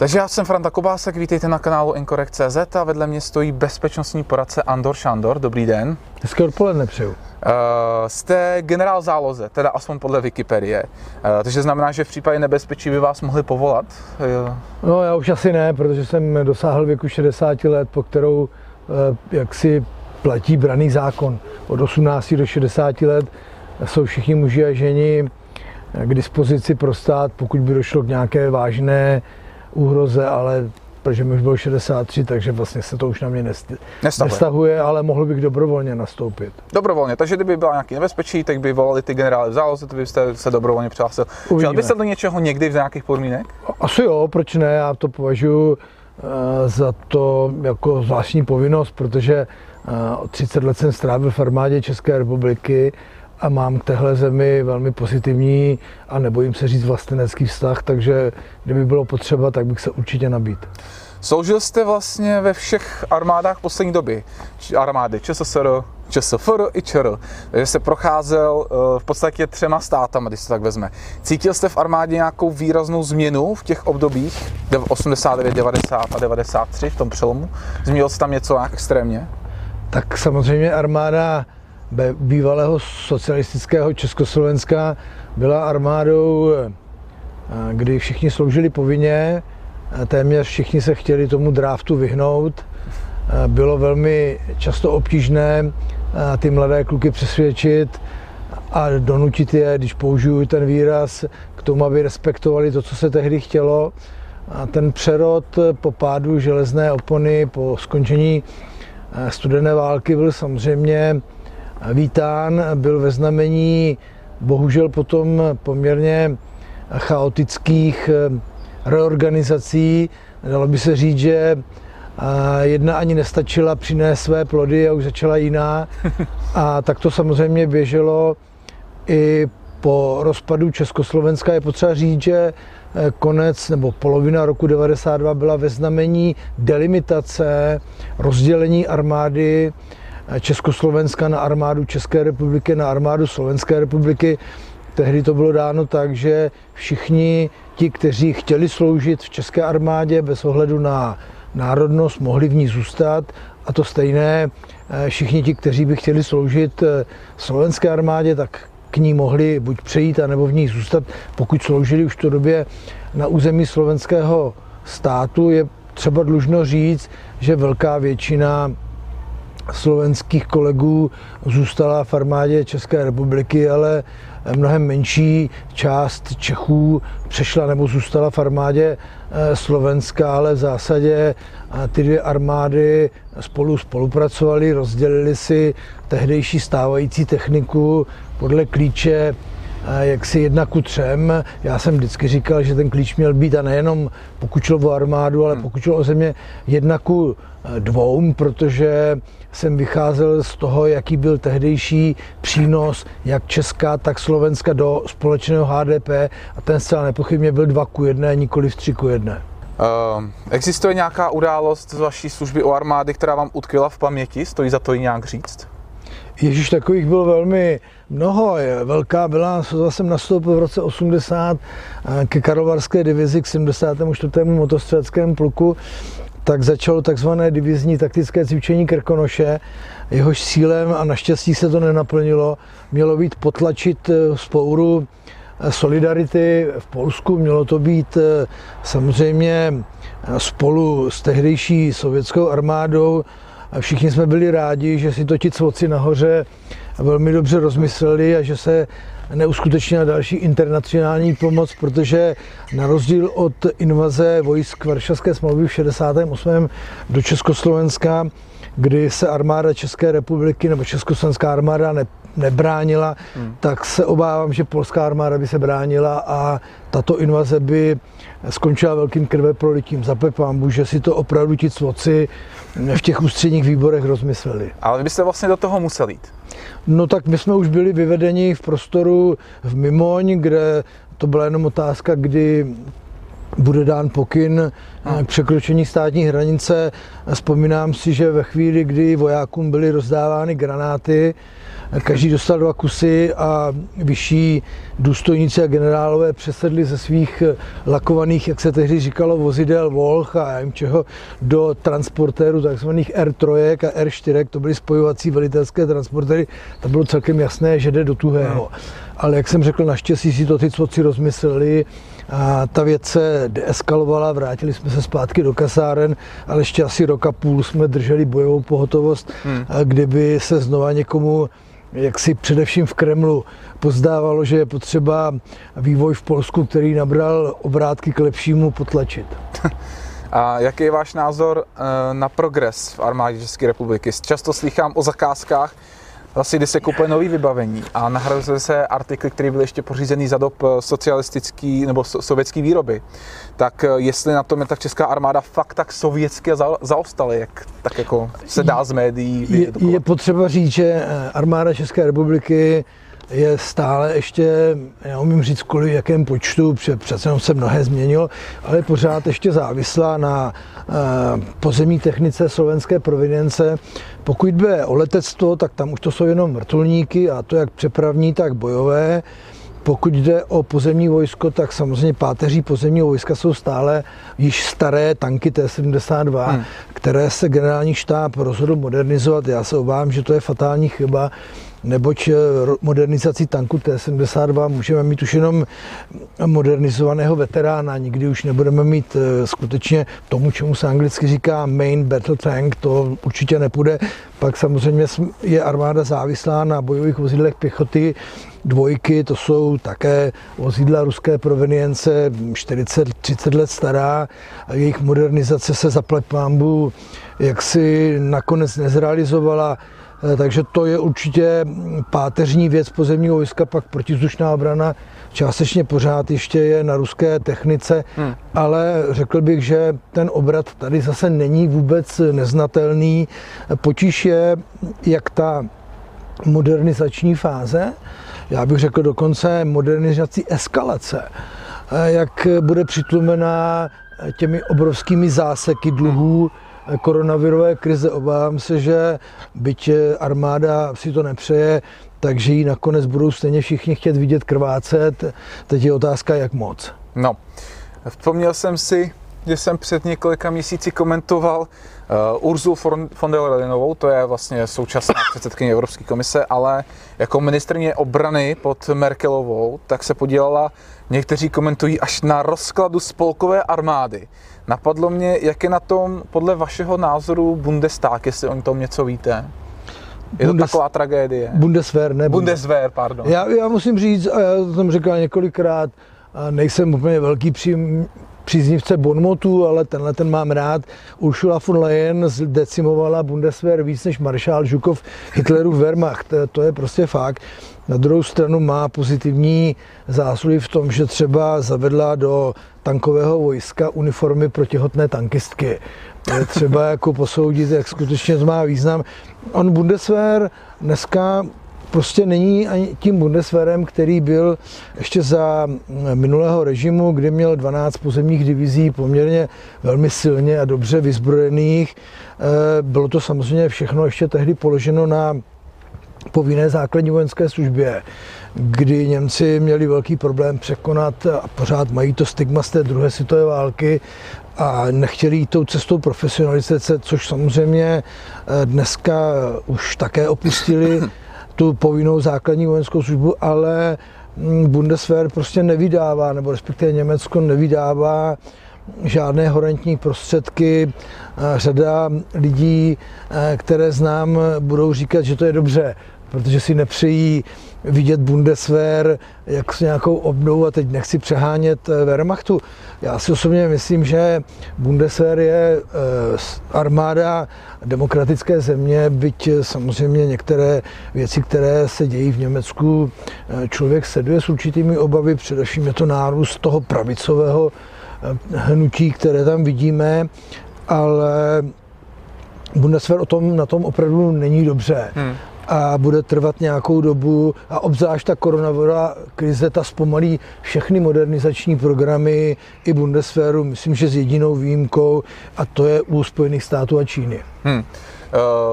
Takže já jsem Franta Kobásek, vítejte na kanálu Incorrect.cz a vedle mě stojí bezpečnostní poradce Andor Šandor. Dobrý den. Hezké odpoledne přeju. Uh, jste generál záloze, teda aspoň podle Wikipedie. Uh, takže znamená, že v případě nebezpečí by vás mohli povolat? Uh. No já už asi ne, protože jsem dosáhl věku 60 let, po kterou uh, jaksi platí braný zákon. Od 18 do 60 let jsou všichni muži a ženi k dispozici pro stát, pokud by došlo k nějaké vážné úhroze, ale protože mi už bylo 63, takže vlastně se to už na mě nestahuje. nestahuje, ale mohl bych dobrovolně nastoupit. Dobrovolně, takže kdyby byla nějaký nebezpečí, tak by volali ty generály v záloze, to byste se dobrovolně přihlásil. Šel byste do něčeho někdy v nějakých podmínek? Asi jo, proč ne, já to považuji uh, za to jako zvláštní povinnost, protože uh, 30 let jsem strávil v armádě České republiky a mám k téhle zemi velmi pozitivní a nebojím se říct vlastenecký vztah, takže kdyby bylo potřeba, tak bych se určitě nabít. Sloužil jste vlastně ve všech armádách poslední doby. Armády ČSSR, ČSFR i ČR. Takže jste procházel eh, v podstatě třema státama, když se tak vezme. Cítil jste v armádě nějakou výraznou změnu v těch obdobích 89, 90 a 93 v tom přelomu? Změnil se tam něco nějak extrémně? Tak samozřejmě armáda bývalého socialistického Československa byla armádou, eh, kdy všichni sloužili povinně, téměř všichni se chtěli tomu draftu vyhnout. Bylo velmi často obtížné ty mladé kluky přesvědčit a donutit je, když použiju ten výraz, k tomu, aby respektovali to, co se tehdy chtělo. A ten přerod po pádu železné opony, po skončení eh, studené války byl samozřejmě vítán, byl ve znamení bohužel potom poměrně chaotických eh, reorganizací. Dalo by se říct, že jedna ani nestačila přinést své plody a už začala jiná. A tak to samozřejmě běželo i po rozpadu Československa. Je potřeba říct, že eh, konec nebo polovina roku 92 byla ve znamení delimitace, rozdělení armády Československa na armádu České republiky, na armádu Slovenské republiky. Tehdy to bylo dáno tak, že všichni ti, kteří chtěli sloužit v české armádě bez ohledu na národnost, mohli v ní zůstat. A to stejné, eh, všichni ti, kteří by chtěli sloužit eh, v slovenské armádě, tak k ní mohli buď přejít, anebo v ní zůstat. Pokud sloužili už v době na území slovenského státu, je třeba dlužno říct, že velká většina slovenských kolegů zůstala v armádě České republiky, ale mnohem menší část Čechů přešla nebo zůstala v armádě eh, Slovenska, ale v zásadě eh, ty dvě armády spolu spolupracovaly, rozdělili si tehdejší stávající techniku podle klíče jaksi jedna ku třem. Já jsem vždycky říkal, že ten klíč měl být a nejenom pokud šlo o armádu, ale pokud šlo o země jedna ku dvou, protože jsem vycházel z toho, jaký byl tehdejší přínos jak Česká, tak Slovenska do společného HDP a ten zcela nepochybně byl 2 ku 1, nikoli 3 ku 1. Uh, existuje nějaká událost z vaší služby o armády, která vám utkvěla v paměti? Stojí za to ji nějak říct? Ježíš, takových bylo velmi mnoho. Velká byla, jsem nastoupil v roce 80 eh, ke Karlovarské divizi, k 74. motostřeleckému pluku tak začalo takzvané divizní taktické cvičení Krkonoše. Jehož cílem, a naštěstí se to nenaplnilo, mělo být potlačit eh, spouru eh, solidarity v Polsku. Mělo to být eh, samozřejmě spolu s tehdejší sovětskou armádou. Všichni jsme byli rádi, že si to ti cvoci nahoře velmi dobře rozmysleli a že se neuskutečnila další internacionální pomoc, protože na rozdíl od invaze vojsk Varšavské smlouvy v 68. do Československa, kdy se armáda České republiky nebo Československá armáda ne, nebránila, hmm. tak se obávám, že polská armáda by se bránila a tato invaze by skončila velkým krveprolitím. Zapek vám že si to opravdu ti cvoci v těch ústředních výborech rozmysleli. Ale vy byste vlastně do toho museli jít. No tak my jsme už byli vyvedeni v prostoru v Mimoň, kde to byla jenom otázka, kdy bude dán pokyn k překročení státní hranice. Vzpomínám si, že ve chvíli, kdy vojákům byly rozdávány granáty, každý dostal dva kusy a vyšší důstojníci a generálové přesedli ze svých lakovaných, jak se tehdy říkalo, vozidel Volch a já čeho, do transportéru takzvaných R3 a R4, to byly spojovací velitelské transportéry, to bylo celkem jasné, že jde do tuhého. Ale jak jsem řekl, naštěstí si to ty cvoci rozmysleli, a ta věc se deeskalovala, vrátili jsme se zpátky do kasáren, ale ještě asi roka půl jsme drželi bojovou pohotovost, hmm. kdyby se znova někomu jak si především v Kremlu pozdávalo, že je potřeba vývoj v Polsku, který nabral obrátky k lepšímu, potlačit. A jaký je váš názor eh, na progres v armádě České republiky? Často slychám o zakázkách, vlastně, kdy se kupuje nový vybavení a nahrazuje se artikly, které byly ještě pořízený za dob eh, socialistický nebo sovětský výroby. Tak eh, jestli na tom je tak česká armáda fakt tak sovětsky zaostala, jak tak jako se dá z médií je, je potřeba říct, že eh, armáda České republiky je stále ještě, já umím říct kvůli jakém počtu, přece jenom se mnohé změnilo, ale pořád ještě závislá na pozemní technice slovenské provinience. Pokud jde o letectvo, tak tam už to jsou jenom vrtulníky a to jak přepravní, tak bojové. Pokud jde o pozemní vojsko, tak samozřejmě páteří pozemního vojska jsou stále již staré tanky T-72, hmm. které se generální štáb rozhodl modernizovat. Já se obávám, že to je fatální chyba, neboť eh, modernizací tanku T-72 můžeme mít už jenom modernizovaného veterána, nikdy už nebudeme mít eh, skutečně tomu, čemu se anglicky říká main battle tank, to určitě nepůjde. Pak samozřejmě je armáda závislá na bojových vozidlech pěchoty, dvojky, to jsou také vozidla ruské provenience, 40-30 let stará, jejich modernizace se za pambu jaksi nakonec nezrealizovala takže to je určitě páteřní věc pozemního vojska, pak protizdušná obrana částečně pořád ještě je na ruské technice, hmm. ale řekl bych, že ten obrat tady zase není vůbec neznatelný. Potíž je, jak ta modernizační fáze, já bych řekl dokonce modernizací eskalace, eh, jak bude přitlumená těmi obrovskými záseky dluhů, hmm koronavirové krize. Obávám se, že byť armáda si to nepřeje, takže ji nakonec budou stejně všichni chtět vidět krvácet. Teď je otázka, jak moc. No, vzpomněl jsem si, že jsem před několika měsíci komentoval uh, Ursulu von der Leyenovou, to je vlastně současná předsedkyně Evropské komise, ale jako ministrně obrany pod Merkelovou, tak se podílela, někteří komentují, až na rozkladu spolkové armády. Napadlo mě, jak je na tom podle vašeho názoru Bundestag, jestli o tom něco víte? Je to Bundes, taková tragédie. Bundeswehr, ne? Bundeswehr, pardon. Já, já musím říct, a já to jsem říkal několikrát, a nejsem úplně velký přím, příznivce Bonmotu, ale tenhle ten mám rád. Ursula von Leyen zdecimovala Bundeswehr víc než maršál Žukov Hitlerův Wehrmacht. To je prostě fakt. Na druhou stranu má pozitivní zásluhy v tom, že třeba zavedla do tankového vojska uniformy pro těhotné tankistky. Je třeba jako posoudit, jak skutečně to má význam. On Bundeswehr dneska prostě není ani tím Bundeswehrem, který byl ještě za minulého režimu, kdy měl 12 pozemních divizí poměrně velmi silně a dobře vyzbrojených. Eh, bylo to samozřejmě všechno ještě tehdy položeno na povinné základní vojenské službě, kdy Němci měli velký problém překonat a pořád mají to stigma z té druhé světové války a nechtěli jít tou cestou profesionalizace, což samozřejmě eh, dneska už také opustili tu povinnou základní vojenskou službu, ale hm, Bundeswehr prostě nevydává, nebo respektive Německo nevydává žádné horentní prostředky. Řada lidí, eh, které znám, budou říkat, že to je dobře, protože si nepřejí vidět Bundeswehr jak s nějakou obnou a teď nechci přehánět eh, Wehrmachtu. Já si osobně myslím, že Bundeswehr je eh, armáda demokratické země, byť samozřejmě některé věci, které se dějí v Německu, člověk sleduje s určitými obavy, především je to nárůst toho pravicového hnutí, které tam vidíme, ale Bundeswehr o tom, na tom opravdu není dobře. Hmm. A bude trvat nějakou dobu a obzvlášť ta koronavirová krize, ta zpomalí všechny modernizační programy i Bundeswehru, myslím, že s jedinou výjimkou a to je u Spojených států a Číny. Hmm.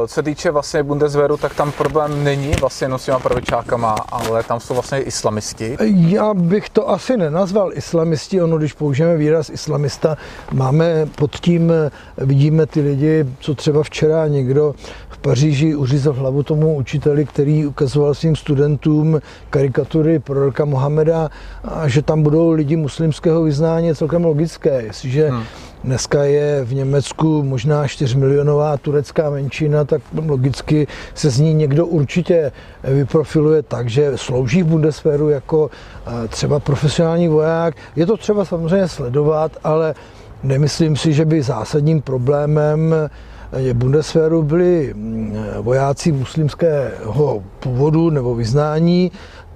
Co se týče vlastně Bundeswehru, tak tam problém není vlastně jenom s těma pravičákama, ale tam jsou vlastně islamisti. Já bych to asi nenazval islamisti, ono když použijeme výraz islamista, máme pod tím, vidíme ty lidi, co třeba včera někdo v Paříži uřízl hlavu tomu učiteli, který ukazoval svým studentům karikatury proroka Mohameda a že tam budou lidi muslimského vyznání, je celkem logické. Jestliže hmm Dneska je v Německu možná 4 milionová turecká menšina, tak logicky se z ní někdo určitě vyprofiluje tak, že slouží v Bundeswehru jako eh, třeba profesionální voják. Je to třeba samozřejmě sledovat, ale nemyslím si, že by zásadním problémem je Bundeswehru byli mm, vojáci muslimského původu nebo vyznání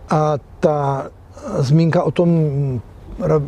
a ta zmínka o tom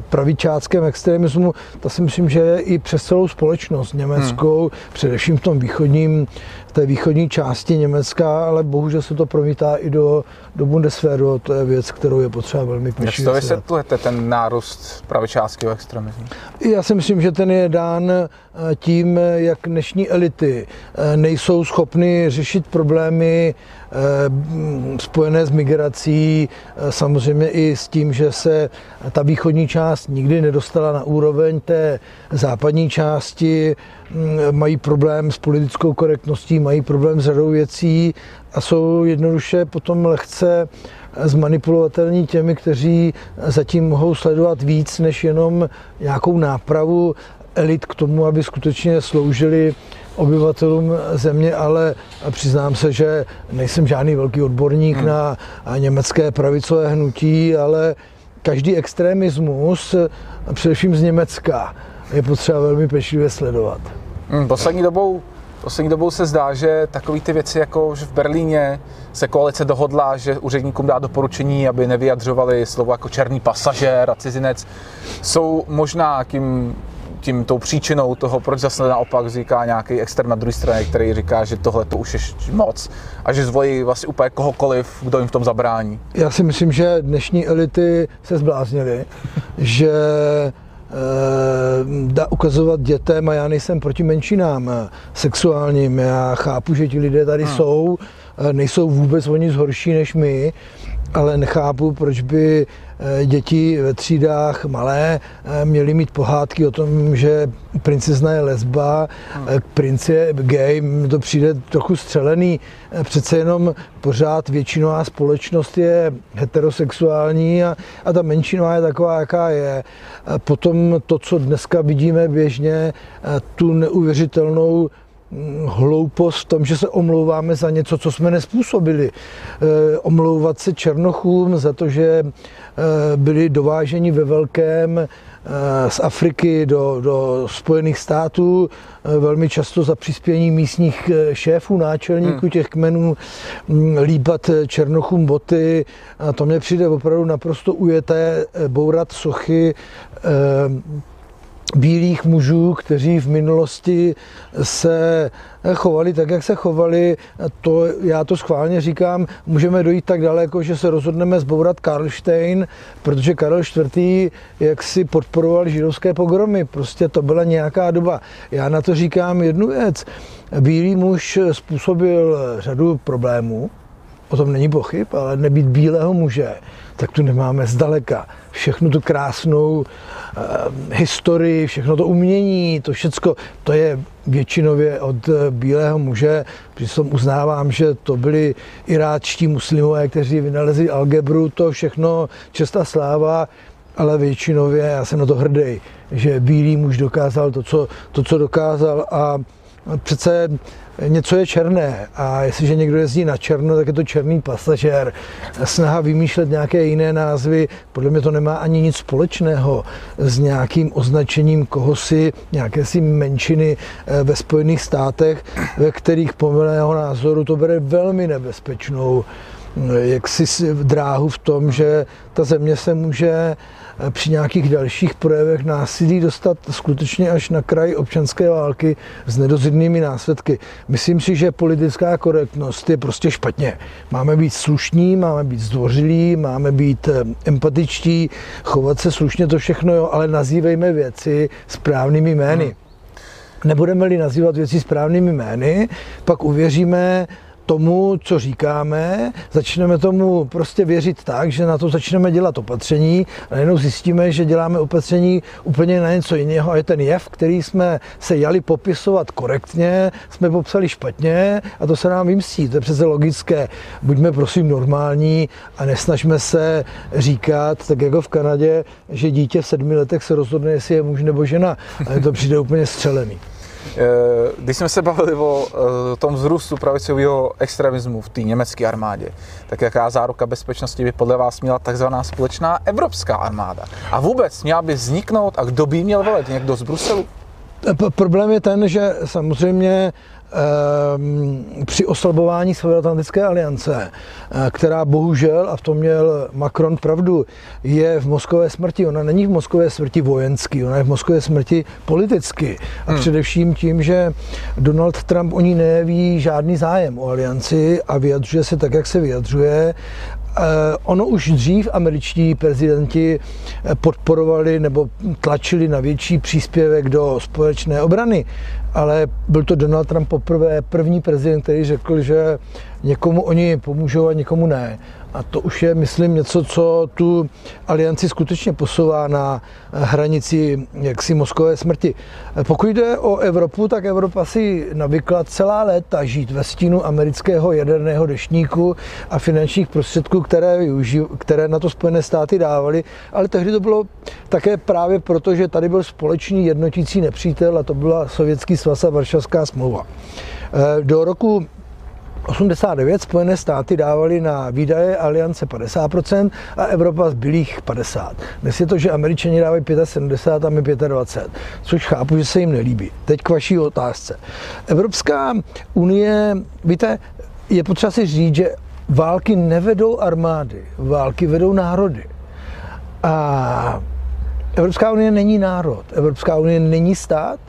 pravičáckém extremismu, to si myslím, že je i přes celou společnost německou, hmm. především v tom východním, té východní části Německa, ale bohužel se to promítá i do, do Bundeswehru. To je věc, kterou je potřeba velmi pečlivě Jak to vysvětlujete, ten nárůst pravičáckého extremismu? Já si myslím, že ten je dán eh, tím, jak dnešní elity eh, nejsou schopny řešit problémy Eh, spojené s migrací, samozřejmě i s tím, že se ta východní část nikdy nedostala na úroveň té západní části, mají problém s politickou korektností, mají problém s řadou věcí a jsou jednoduše potom lehce zmanipulovatelní těmi, kteří zatím mohou sledovat víc než jenom nějakou nápravu elit k tomu, aby skutečně sloužili obyvatelům země, ale přiznám se, že nejsem žádný velký odborník hmm. na německé pravicové hnutí, ale každý extremismus, především z Německa, je potřeba velmi pečlivě sledovat. Hmm, poslední dobou Poslední dobou se zdá, že takové ty věci, jako že v Berlíně se koalice dohodla, že úředníkům dá doporučení, aby nevyjadřovali slovo jako černý pasažér a cizinec, jsou možná tím tím tou příčinou toho, proč zase naopak vzniká nějaký extrém na druhé straně, který říká, že tohle to už je moc a že zvolí vlastně úplně kohokoliv, kdo jim v tom zabrání. Já si myslím, že dnešní elity se zbláznily, že dá ukazovat dětem a já nejsem proti menšinám sexuálním. Já chápu, že ti lidé tady hmm. jsou, eh, nejsou vůbec oni horší než my, ale nechápu, proč by eh, děti ve třídách malé eh, měly mít pohádky o tom, že princezna je lesba, hmm. Eh, princ je gay, to přijde trochu střelený. Přece jenom pořád většinová společnost je heterosexuální a, a ta menšinová je taková, jaká je. Potom to, co dneska vidíme běžně, tu neuvěřitelnou hloupost v tom, že se omlouváme za něco, co jsme nespůsobili. E, omlouvat se Černochům za to, že e, byli dováženi ve velkém e, z Afriky do, do Spojených států, velmi často za přispění místních šéfů, náčelníků hmm. těch kmenů, líbat černochům boty. A to mě přijde opravdu naprosto ujeté, bourat sochy bílých mužů, kteří v minulosti se chovali tak, jak se chovali, to, já to schválně říkám, můžeme dojít tak daleko, že se rozhodneme zbourat Karlštejn, protože Karel IV. jak si podporoval židovské pogromy, prostě to byla nějaká doba. Já na to říkám jednu věc. Bílý muž způsobil řadu problémů, o tom není pochyb, ale nebýt bílého muže, tak tu nemáme zdaleka všechnu tu krásnou eh, historii, všechno to umění, to všecko, to je většinově od eh, bílého muže. Přitom uznávám, že to byli iráčtí muslimové, kteří vynalezli algebru, to všechno česta sláva, ale většinově já jsem na to hrdý, že bílý muž dokázal to, co, to, co dokázal a přece něco je černé a jestliže někdo jezdí na černo, tak je to černý pasažér. Snaha vymýšlet nějaké jiné názvy, podle mě to nemá ani nic společného s nějakým označením kohosi, nějaké si menšiny eh, ve Spojených státech, ve kterých po mého názoru to bere velmi nebezpečnou jaksi dráhu v tom, že ta země se může při nějakých dalších projevech násilí dostat skutečně až na kraj občanské války s nedozidnými následky. Myslím si, že politická korektnost je prostě špatně. Máme být slušní, máme být zdvořilí, máme být eh, empatičtí, chovat se slušně, to všechno, jo, ale nazývejme věci správnými jmény. Hmm. Nebudeme-li nazývat věci správnými jmény, pak uvěříme tomu, co říkáme, začneme tomu prostě věřit tak, že na to začneme dělat opatření a najednou zjistíme, že děláme opatření úplně na něco jiného a je ten jev, který jsme se jali popisovat korektně, jsme popsali špatně a to se nám vymstí. To je přece logické. Buďme prosím normální a nesnažme se říkat, tak jako v Kanadě, že dítě v sedmi letech se rozhodne, jestli je muž nebo žena. A to přijde úplně střelený. Eh, když jsme se bavili o eh, tom vzrůstu pravicového extremismu v té německé armádě, tak jaká záruka bezpečnosti by podle vás měla takzvaná společná evropská armáda? A vůbec měla by vzniknout a kdo by měl velet? Někdo z Bruselu? Problém je ten, že samozřejmě při oslabování Severoatlantické aliance, eh, která bohužel, a v tom měl Macron pravdu, je v mozkové smrti. Ona není v mozkové smrti vojenský, ona je v mozkové smrti politicky. A hmm. především tím, že Donald Trump o ní neví žádný zájem o alianci a vyjadřuje se tak, jak se vyjadřuje Eh, ono už dřív američtí prezidenti eh, podporovali nebo tlačili na větší příspěvek do společné obrany, ale byl to Donald Trump poprvé první prezident, který řekl, že někomu oni pomůžou a někomu ne. A to už je, myslím, něco, co tu alianci skutečně posouvá na hranici jaksi mozkové smrti. Pokud jde o Evropu, tak Evropa si navykla celá léta žít ve stínu amerického jaderného deštníku a finančních prostředků, které, využív, které na to Spojené státy dávaly, ale tehdy to bylo také právě proto, že tady byl společný jednotící nepřítel a to byla Sovětský svaz a Varšavská smlouva. Do roku 89 Spojené státy dávali na výdaje aliance 50% a Evropa zbylých 50%. Dnes je to, že američani dávají 75 a my 25, což chápu, že se jim nelíbí. Teď k vaší otázce. Evropská unie, víte, je potřeba si říct, že války nevedou armády, války vedou národy. A Evropská unie není národ, Evropská unie není stát,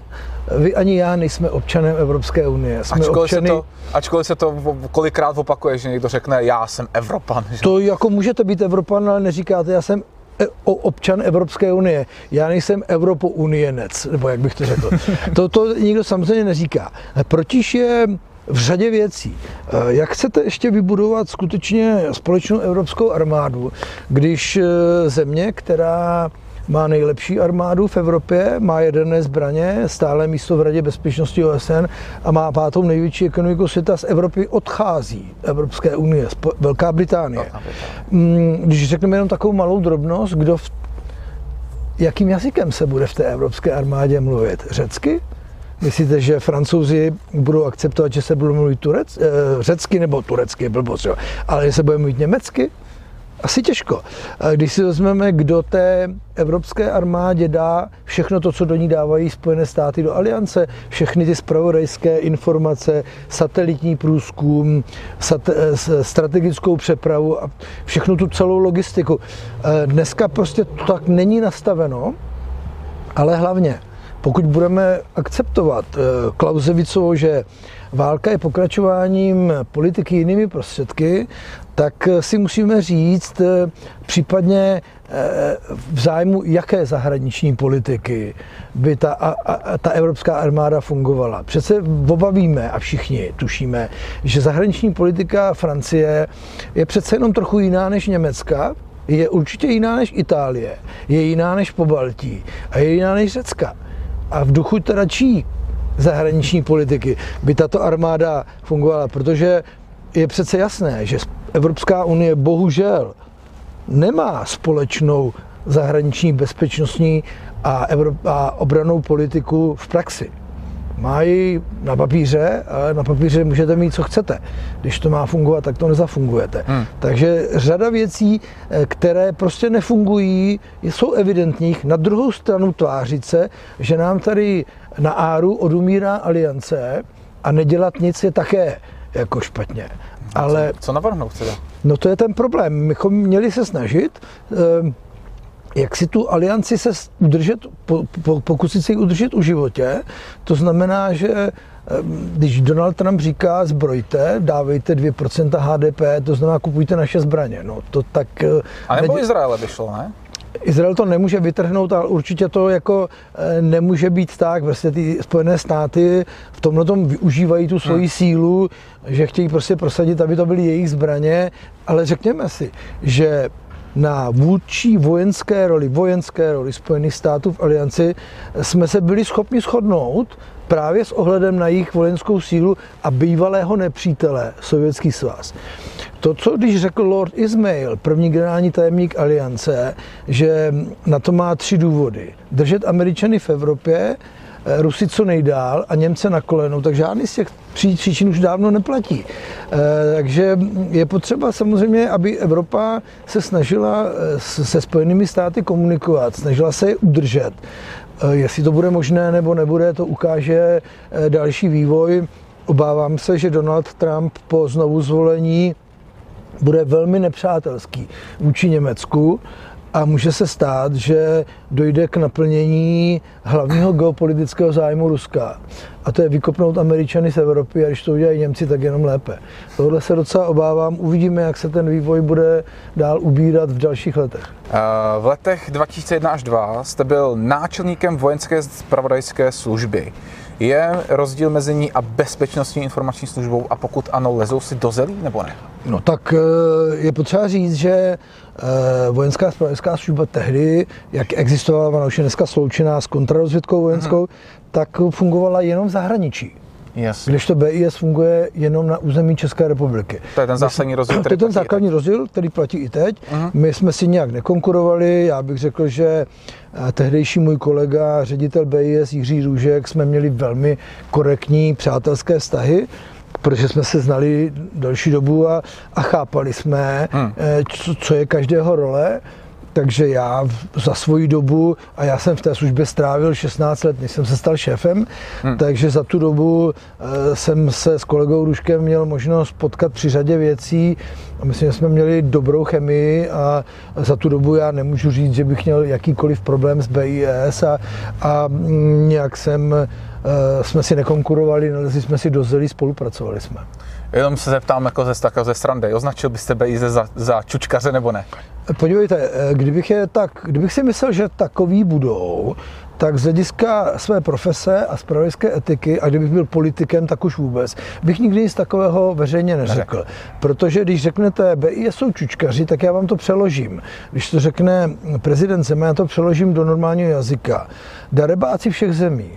vy ani já nejsme občanem Evropské unie. Jsme ačkoliv, občany... se to, ačkoliv se to kolikrát opakuje, že někdo řekne, já jsem Evropan. Že? To jako můžete být Evropan, ale neříkáte, já jsem e- občan Evropské unie. Já nejsem Evropo-unienec, nebo jak bych to řekl. To, to nikdo samozřejmě neříká. Protiž je v řadě věcí. E, jak chcete ještě vybudovat skutečně společnou evropskou armádu, když e, země, která má nejlepší armádu v Evropě, má jedené zbraně, stále místo v Radě bezpečnosti OSN a má pátou největší ekonomiku světa. Z Evropy odchází Evropské unie, Velká Británie. Mm, když řekneme jenom takovou malou drobnost, kdo v jakým jazykem se bude v té evropské armádě mluvit? Řecky? Myslíte, že francouzi budou akceptovat, že se budou mluvit turec, eh, řecky nebo turecky, blbost, jo. ale že se bude mluvit německy? Asi těžko. Když si vezmeme, kdo té evropské armádě dá všechno to, co do ní dávají Spojené státy do aliance, všechny ty spravodajské informace, satelitní průzkum, sat- strategickou přepravu a všechnu tu celou logistiku. Dneska prostě to tak není nastaveno, ale hlavně, pokud budeme akceptovat eh, Klausevicovo, že válka je pokračováním politiky jinými prostředky, tak si musíme říct eh, případně eh, v zájmu jaké zahraniční politiky by ta, a, a, ta evropská armáda fungovala. Přece obavíme a všichni tušíme, že zahraniční politika Francie je přece jenom trochu jiná než Německa, je určitě jiná než Itálie, je jiná než Pobaltí a je jiná než Řecka. A v duchu teda čí zahraniční politiky by tato armáda fungovala, protože je přece jasné, že Evropská unie bohužel nemá společnou zahraniční bezpečnostní a, Evrop- a obranou politiku v praxi. Mají na papíře, ale na papíře můžete mít, co chcete. Když to má fungovat, tak to nezafungujete. Hmm. Takže řada věcí, eh, které prostě nefungují, jsou evidentních. Na druhou stranu tvářit se, že nám tady na áru odumírá aliance a nedělat nic je také jako špatně. Ale... Co, co navrhnout teda? No to je ten problém. My měli se snažit ehm, jak si tu alianci se udržet, po, po, pokusit se ji udržet u životě. To znamená, že když Donald Trump říká zbrojte, dávejte 2% HDP, to znamená kupujte naše zbraně. No, to tak... Eh, A nebo Izraele by šlo, ne? Izrael to nemůže vytrhnout, ale určitě to jako eh, nemůže být tak. Vlastně ty Spojené státy v tomhle tom využívají tu svoji hmm. sílu, že chtějí prostě prosadit, aby to byly jejich zbraně, ale řekněme si, že na vůdčí vojenské roli, vojenské roli Spojených států v alianci jsme se byli schopni shodnout právě s ohledem na jejich vojenskou sílu a bývalého nepřítele Sovětský svaz. To, co když řekl Lord Ismail, první generální tajemník aliance, že na to má tři důvody. Držet Američany v Evropě, Rusy co nejdál a Němce na kolenou, tak žádný z těch příčin už dávno neplatí. Eh, takže je potřeba samozřejmě, aby Evropa se snažila eh, se Spojenými státy komunikovat, snažila se je udržet. Jestli to bude možné nebo nebude, to ukáže další vývoj. Obávám se, že Donald Trump po znovu zvolení bude velmi nepřátelský vůči Německu a může se stát, že dojde k naplnění hlavního geopolitického zájmu Ruska. A to je vykopnout Američany z Evropy a když to udělají Němci, tak jenom lépe. Tohle se docela obávám. Uvidíme, jak se ten vývoj bude dál ubírat v dalších letech. V letech 2001 až 2002 jste byl náčelníkem vojenské spravodajské služby. Je rozdíl mezi ní a bezpečnostní informační službou a pokud ano, lezou si do zelí nebo ne? No tak eh, je potřeba říct, že eh, vojenská spravodajská služba tehdy, jak existovala, ona už je dneska sloučená s kontrarozvědkou vojenskou, hmm. tak fungovala jenom v zahraničí. Yes. Když to BIS funguje jenom na území České republiky. To je ten zásadní rozdíl, který To je ten základní rozdíl, který platí i teď. Uh-huh. My jsme si nějak nekonkurovali, já bych řekl, že eh, tehdejší můj kolega, ředitel BIS Jiří Růžek, jsme měli velmi korektní přátelské vztahy protože jsme se znali další dobu a, a chápali jsme, hmm. Eh, co, co je každého role. Takže já za svoji dobu, a já jsem v té službě strávil 16 let, než jsem se stal šéfem, hmm. takže za tu dobu e, jsem se s kolegou Ruškem měl možnost potkat při řadě věcí. A myslím, že jsme měli dobrou chemii a za tu dobu já nemůžu říct, že bych měl jakýkoliv problém s BIS a, a nějak jsem, e, jsme si nekonkurovali, nalezli jsme si do zelí, spolupracovali jsme. Jenom se zeptám jako ze, tak, ze srandy, označil byste BIS za, za čučkaře nebo ne? Podívejte, eh, kdybych, je tak, kdybych si myslel, že takový budou, tak z hlediska své profese a zpravodajské etiky, a kdybych byl politikem, tak už vůbec, bych nikdy nic takového veřejně neřekl. Protože když řeknete, BIS jsou čučkaři, tak já vám to přeložím. Když to řekne prezident Zeman, já to přeložím do normálního jazyka. Darebáci všech zemí,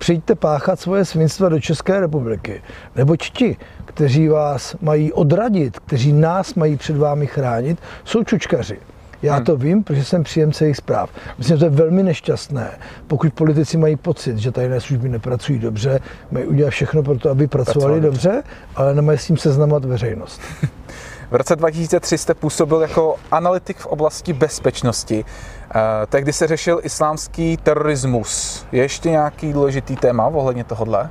přijďte páchat svoje svinstva do České republiky. Neboť ti, kteří vás mají odradit, kteří nás mají před vámi chránit, jsou čučkaři. Já hmm. to vím, protože jsem příjemce jejich zpráv. Myslím, že to je velmi nešťastné, pokud politici mají pocit, že tajné služby nepracují dobře, mají udělat všechno pro to, aby pracovali Pracovali dobře, ale nemají s tím seznamovat veřejnost. V roce 2003 jste působil jako analytik v oblasti bezpečnosti. Eh, tehdy se řešil islámský terorismus. Je ještě nějaký důležitý téma ohledně tohohle?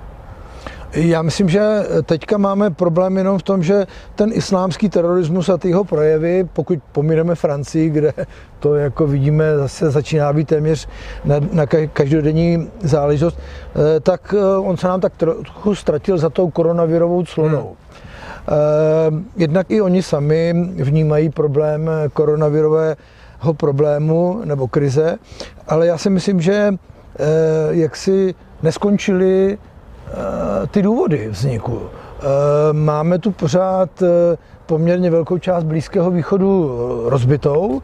Já myslím, že teďka máme problém jenom v tom, že ten islámský terorismus a ty jeho projevy, pokud pomíráme Francii, kde to jako vidíme zase začíná být téměř na, na každodenní záležitost, eh, tak eh, on se nám tak trochu ztratil za tou koronavirovou clonou. Hmm. Jednak i oni sami vnímají problém koronavirového problému nebo krize, ale já si myslím, že jak si neskončili Eh, ty důvody vzniku. Eh, máme tu pořád eh, poměrně velkou část Blízkého východu rozbitou.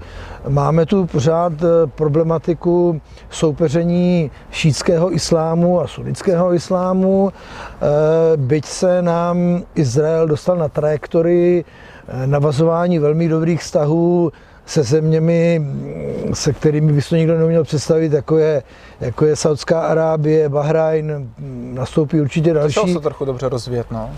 Máme tu pořád problematiku soupeření šítského islámu a sunnického islámu. Byť se nám Izrael dostal na trajektorii navazování velmi dobrých vztahů se zeměmi, se kterými by to nikdo neměl představit, jako je, jako je Saudská Arábie, Bahrajn, nastoupí určitě další. To se trochu dobře rozvíjet, no.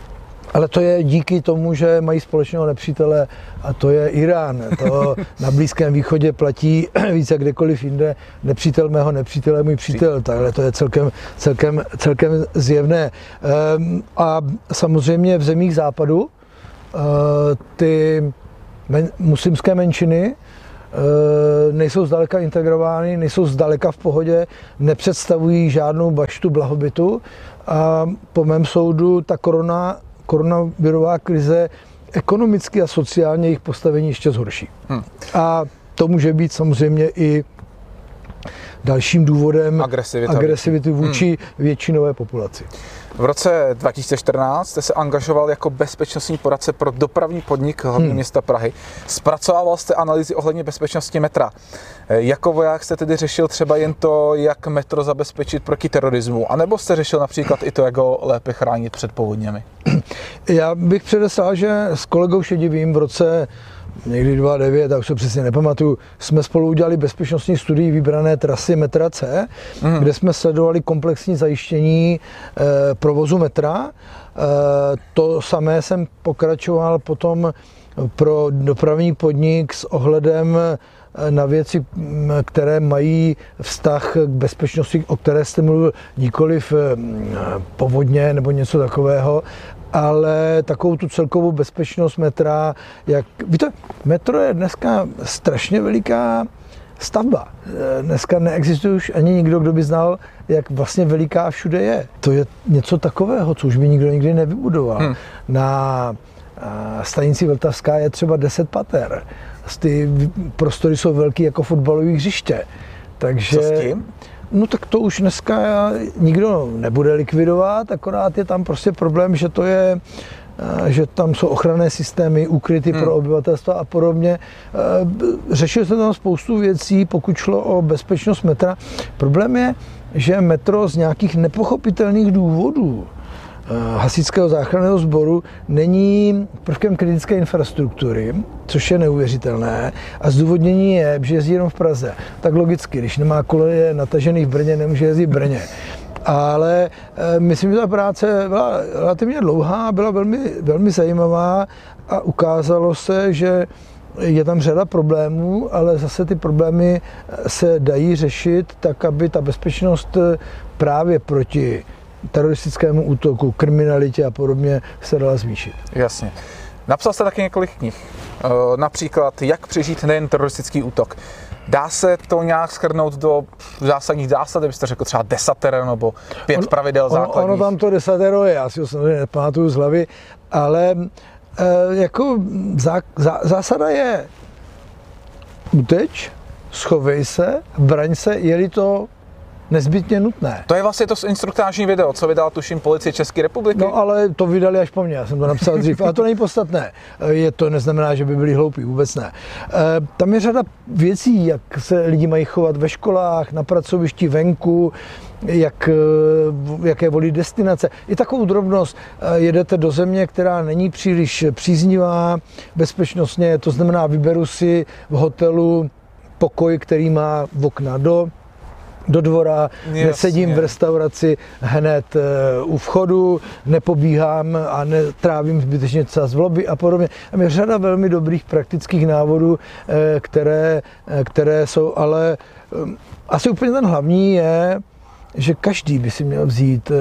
Ale to je díky tomu, že mají společného nepřítele a to je Irán. To na Blízkém východě platí více jak kdekoliv jinde. Nepřítel mého nepřítele můj přítel. Takhle to je celkem, celkem, celkem zjevné. Ehm, a samozřejmě v zemích západu eh, ty men, muslimské menšiny, e, nejsou zdaleka integrovány, nejsou zdaleka v pohodě, nepředstavují žádnou baštu blahobytu a po mém soudu ta korona, koronavirová krize ekonomicky a sociálně jejich postavení ještě zhorší. Hmm. A to může být samozřejmě i dalším důvodem Agresivita. agresivity vůči hmm. většinové populaci. V roce 2014 jste se angažoval jako bezpečnostní poradce pro dopravní podnik hlavního hmm. města Prahy. Zpracovával jste analýzy ohledně bezpečnosti metra. Jako voják jste tedy řešil třeba jen to, jak metro zabezpečit proti terorismu, anebo jste řešil například i to, jak ho lépe chránit před povodněmi? Já bych předeslal, že s kolegou Šedivým v roce někdy 2009, tak už se přesně nepamatuju, jsme spolu udělali bezpečnostní studii vybrané trasy metra C, mm. kde jsme sledovali komplexní zajištění e, provozu metra. E, to samé jsem pokračoval potom pro dopravní podnik s ohledem na věci, které mají vztah k bezpečnosti, o které jste mluvil, nikoliv povodně nebo něco takového, ale takovou tu celkovou bezpečnost metra, jak, víte, metro je dneska strašně veliká stavba. Dneska neexistuje už ani nikdo, kdo by znal, jak vlastně veliká všude je. To je něco takového, co už by nikdo nikdy nevybudoval. Hmm. Na stanici Vltavská je třeba 10 pater. Ty prostory jsou velký jako fotbalové hřiště. Takže, Co s tím? No tak to už dneska nikdo nebude likvidovat, akorát je tam prostě problém, že to je eh, že tam jsou ochranné systémy, ukryty hmm. pro obyvatelstvo a podobně. Eh, řešil se tam spoustu věcí, pokud šlo o bezpečnost metra. Problém je, že metro z nějakých nepochopitelných důvodů hasičského záchranného sboru není prvkem kritické infrastruktury, což je neuvěřitelné. A zdůvodnění je, že jezdí jenom v Praze. Tak logicky, když nemá koleje natažený v Brně, nemůže jezdit v Brně. Ale e, myslím, že ta práce byla relativně dlouhá, byla velmi, velmi zajímavá a ukázalo se, že je tam řada problémů, ale zase ty problémy se dají řešit tak, aby ta bezpečnost právě proti teroristickému útoku, kriminalitě a podobně se dala zvýšit. Jasně. Napsal jste taky několik knih. Eh, například Jak přežít nejen teroristický útok. Dá se to nějak schrnout do zásadních zásad, byste řekl třeba desatero nebo pět on, pravidel základních? Ono, ono tam to desatero je, já si ho samozřejmě nepamatuju z hlavy, ale e, jako zá, zá, zásada je uteč, schovej se, braň se, je to nezbytně nutné. To je vlastně to instruktážní video, co vydala tuším policie České republiky. No ale to vydali až po mně, já jsem to napsal dřív. A to není podstatné. Je to neznamená, že by byli hloupí, vůbec ne. E, tam je řada věcí, jak se lidi mají chovat ve školách, na pracovišti, venku, jak, e, jaké volí destinace. I takovou drobnost, e, jedete do země, která není příliš příznivá bezpečnostně, to znamená, vyberu si v hotelu pokoj, který má v okna do do dvora, Jasně. nesedím v restauraci hned eh, u vchodu, nepobíhám a netrávím zbytečně čas v lobby a podobně. A je řada velmi dobrých praktických návodů, eh, které, eh, které jsou ale asi úplně ten hlavní je, že každý by si měl vzít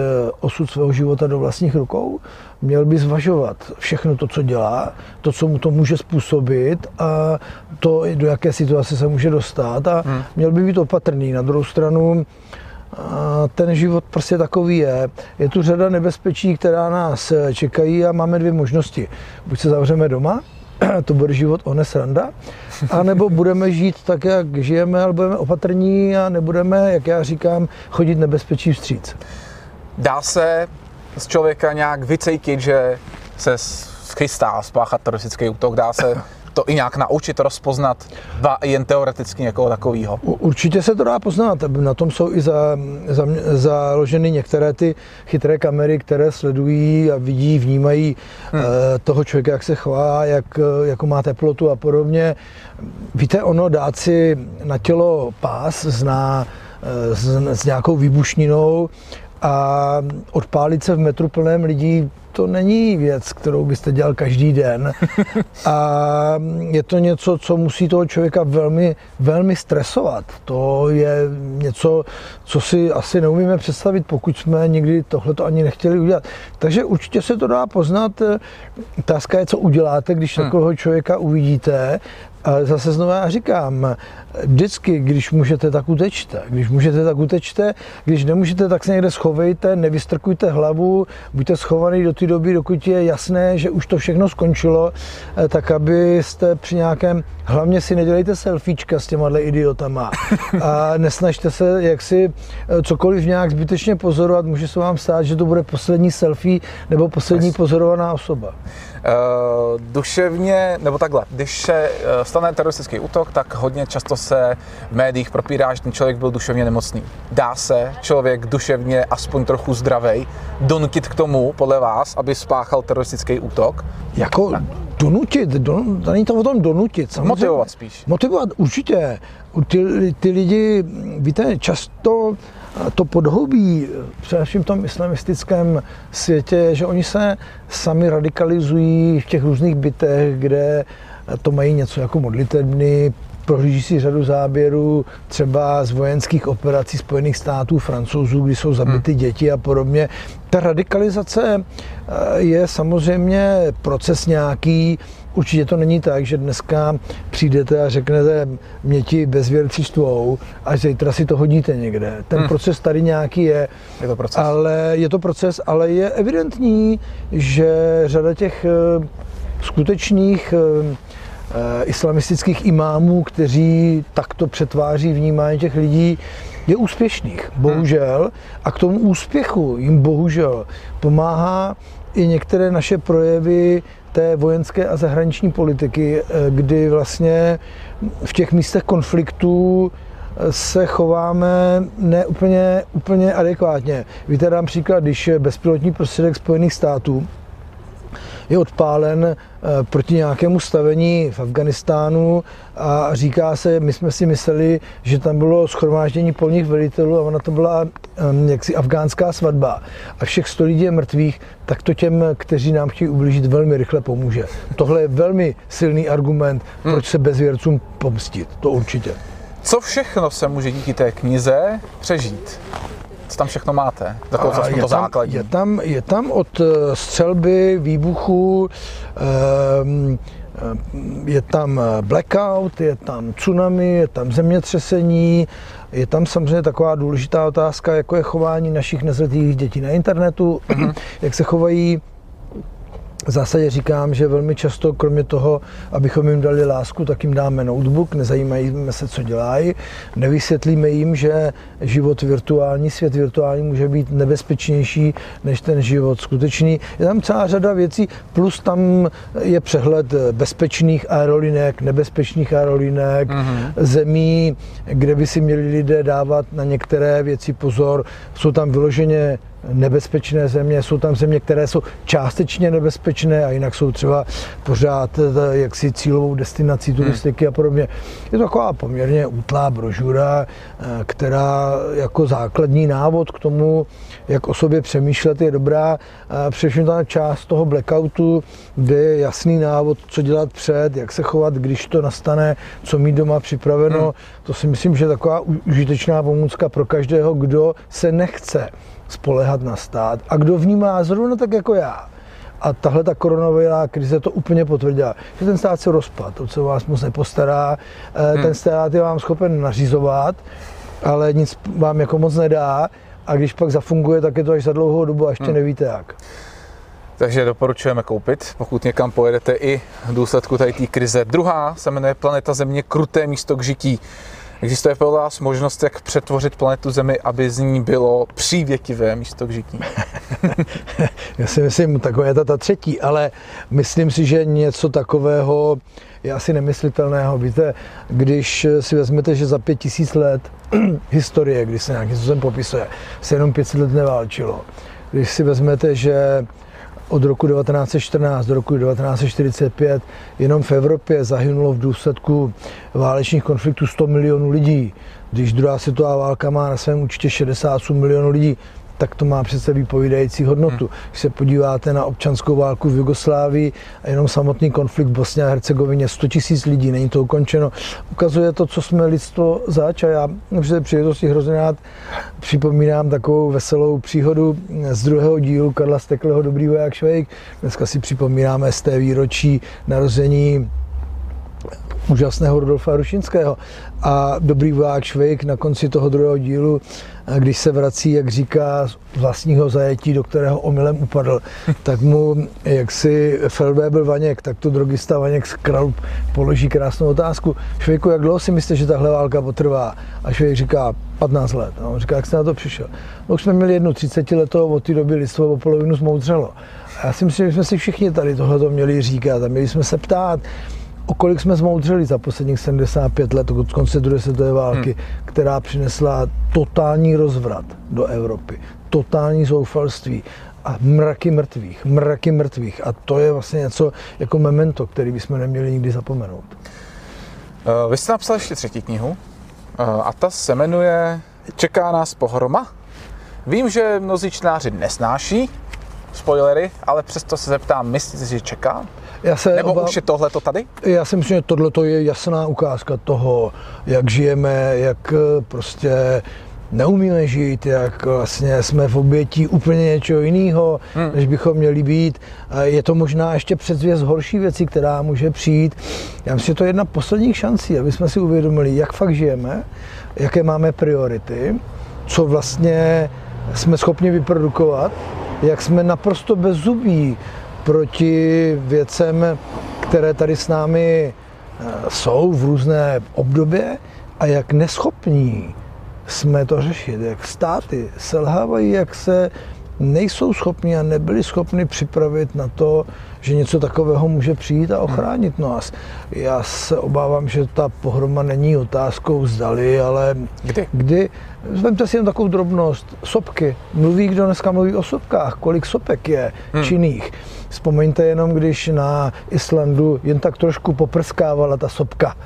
osud svého života do vlastních rukou, měl by zvažovat všechno to, co dělá, to, co mu to může způsobit a to, do jaké situace se může dostat a hmm. měl by být opatrný. Na druhou stranu ten život prostě takový je. Je tu řada nebezpečí, která nás čekají a máme dvě možnosti. Buď se zavřeme doma, to bude život ones randa, a nebo budeme žít tak, jak žijeme, ale budeme opatrní a nebudeme, jak já říkám, chodit nebezpečí vstříc. Dá se z člověka nějak vycejtit, že se chystá spáchat teroristický útok, dá se to i nějak naučit, rozpoznat, ba jen teoreticky někoho takového? Určitě se to dá poznat. Na tom jsou i za, za, založeny některé ty chytré kamery, které sledují a vidí, vnímají hmm. Eh, toho člověka, jak se chová, jak, jako má teplotu a podobně. Víte, ono dát si na tělo pás zná eh, s, s nějakou výbušninou, a odpálit se v metru plném lidí, to není věc, kterou byste dělal každý den. A je to něco, co musí toho člověka velmi, velmi stresovat. To je něco, co si asi neumíme představit, pokud jsme nikdy tohleto ani nechtěli udělat. Takže určitě se to dá poznat. Otázka je, co uděláte, když hmm. takového člověka uvidíte ale zase znovu já říkám, vždycky, když můžete, tak utečte. Když můžete, tak utečte. Když nemůžete, tak se někde schovejte, nevystrkujte hlavu, buďte schovaný do té doby, dokud je jasné, že už to všechno skončilo, eh, tak abyste při nějakém, hlavně si nedělejte selfiečka s těma idiotama a nesnažte se jak si eh, cokoliv nějak zbytečně pozorovat, může se vám stát, že to bude poslední selfie nebo poslední pozorovaná osoba. Uh, duševně, nebo takhle, když se stane teroristický útok, tak hodně často se v médiích propírá, že ten člověk byl duševně nemocný. Dá se člověk duševně aspoň trochu zdravý donutit k tomu, podle vás, aby spáchal teroristický útok? Jako donutit, don, není to o tom donutit. Samozřejmě. Motivovat spíš. Motivovat určitě. Ty, ty lidi, víte, často to podhoubí, především v tom islamistickém světě, že oni se sami radikalizují v těch různých bytech, kde to mají něco jako modlitebny, prohlíží si řadu záběrů třeba z vojenských operací Spojených států, francouzů, kdy jsou zabity hmm. děti a podobně. Ta radikalizace eh, je samozřejmě proces nějaký, Určitě to není tak, že dneska přijdete a řeknete, mě ti bezvěrci štvou a zítra si to hodíte někde. Ten hmm. proces tady nějaký je, je to proces. ale je to proces, ale je evidentní, že řada těch eh, skutečných eh, Eh, islamistických imámů, kteří takto přetváří vnímání těch lidí, je úspěšných, bohužel. A k tomu úspěchu jim bohužel pomáhá i některé naše projevy té vojenské a zahraniční politiky, eh, kdy vlastně v těch místech konfliktů eh, se chováme neúplně úplně adekvátně. Víte, dám příklad, když bezpilotní prostředek Spojených států je odpálen proti nějakému stavení v Afganistánu a říká se, my jsme si mysleli, že tam bylo schromáždění polních velitelů a ona to byla ehm, jaksi afgánská svatba a všech 100 lidí je mrtvých, tak to těm, kteří nám chtějí ublížit, velmi rychle pomůže. Tohle je velmi silný argument, hmm. proč se bezvěrcům pomstit, to určitě. Co všechno se může díky té knize přežít? Co tam všechno máte? Takovou, co je, to tam, je, tam, je tam od eh, střelby, výbuchu, um, je tam blackout, je tam tsunami, je tam zemětřesení, je tam samozřejmě taková důležitá otázka, jako je chování našich nezletilých dětí na internetu, mm-hmm. jak se chovají v zásadě říkám, že velmi často, kromě toho, abychom jim dali lásku, tak jim dáme notebook, nezajímají se, co dělají, nevysvětlíme jim, že život virtuální, svět virtuální může být nebezpečnější než ten život skutečný. Je tam celá řada věcí, plus tam je přehled bezpečných aerolinek, nebezpečných aerolinek, mm-hmm. zemí, kde by si měli lidé dávat na některé věci pozor. Jsou tam vyloženě nebezpečné země, jsou tam země, které jsou částečně nebezpečné a jinak jsou třeba pořád eh, jaksi cílovou destinací hmm. turistiky a podobně. Je to taková poměrně útlá brožura, eh, která jako základní návod k tomu, jak o sobě přemýšlet, je dobrá. Především ta část toho blackoutu, kde je jasný návod, co dělat před, jak se chovat, když to nastane, co mít doma připraveno. Hmm. To si myslím, že je taková užitečná pomůcka pro každého, kdo se nechce spolehat na stát a kdo vnímá zrovna tak jako já. A tahle ta koronavirová krize to úplně potvrdila, že ten stát se rozpad, to, co vás moc nepostará, eh, hmm. ten stát je vám schopen nařizovat, ale nic vám jako moc nedá a když pak zafunguje, tak je to až za dlouhou dobu a ještě hmm. nevíte jak. Takže doporučujeme koupit, pokud někam pojedete i v důsledku tady té krize. Druhá se jmenuje Planeta Země, kruté místo k žití. Existuje pro vás možnost, jak přetvořit planetu Zemi, aby z ní bylo přívětivé místo k žití? Já si myslím, takové je ta, ta třetí, ale myslím si, že něco takového je asi nemyslitelného. Víte, když si vezmete, že za pět tisíc let historie, když se nějakým způsobem popisuje, se jenom 500 let neválčilo. Když si vezmete, že od roku 1914 do roku 1945 jenom v Evropě zahynulo v důsledku válečných konfliktů 100 milionů lidí. Když druhá světová válka má na svém účtě 68 milionů lidí, tak to má přece vypovídající hodnotu. Hmm. Když se podíváte na občanskou válku v Jugoslávii a jenom samotný konflikt v Bosně a Hercegovině, 100 tisíc lidí, není to ukončeno, ukazuje to, co jsme lidstvo zač a já při té příležitosti hrozně rád připomínám takovou veselou příhodu z druhého dílu Karla Stekleho Dobrý voják Švejk. Dneska si připomínáme z té výročí narození úžasného Rudolfa Rušinského. A dobrý voják Švejk na konci toho druhého dílu, když se vrací, jak říká, z vlastního zajetí, do kterého omylem upadl, tak mu, jak si Feldwebel Vaněk, tak to drogista Vaněk z Kralup položí krásnou otázku. Švejku, jak dlouho si myslíte, že tahle válka potrvá? A Švejk říká, 15 let. A on říká, jak jste na to přišel? No už jsme měli jednu 30 letou, od té doby lidstvo o polovinu zmoudřelo. A já si myslím, že jsme si všichni tady tohle měli říkat a měli jsme se ptát, o kolik jsme zmoudřeli za posledních 75 let od konce druhé světové války, hmm. která přinesla totální rozvrat do Evropy, totální zoufalství a mraky mrtvých, mraky mrtvých. A to je vlastně něco jako memento, který bychom neměli nikdy zapomenout. Uh, vy jste napsal ještě třetí knihu uh, a ta se jmenuje Čeká nás pohroma. Vím, že mnozí čtenáři nesnáší spoilery, ale přesto se zeptám, myslíte, že čeká? Já se Nebo oba... už je tohle to tady? Já si myslím, že tohle je jasná ukázka toho, jak žijeme, jak eh, prostě neumíme žít, jak vlastně jsme v obětí úplně něčeho jiného, hmm. než bychom měli být. Je to možná ještě předzvěst horší věci, která může přijít. Já myslím, že to je jedna posledních šancí, aby jsme si uvědomili, jak fakt žijeme, jaké máme priority, co vlastně jsme schopni vyprodukovat, jak jsme naprosto bezzubí proti věcem, které tady s námi eh, jsou v různé obdobě a jak neschopní jsme to řešit, jak státy selhávají, jak se nejsou schopni a nebyli schopni připravit na to, že něco takového může přijít a ochránit nás. Já se obávám, že ta pohroma není otázkou zdali, ale kdy. kdy Zvemte si jen takovou drobnost. Sopky. Mluví, kdo dneska mluví o sopkách. Kolik sopek je hmm. činných. Vzpomeňte jenom, když na Islandu jen tak trošku poprskávala ta sopka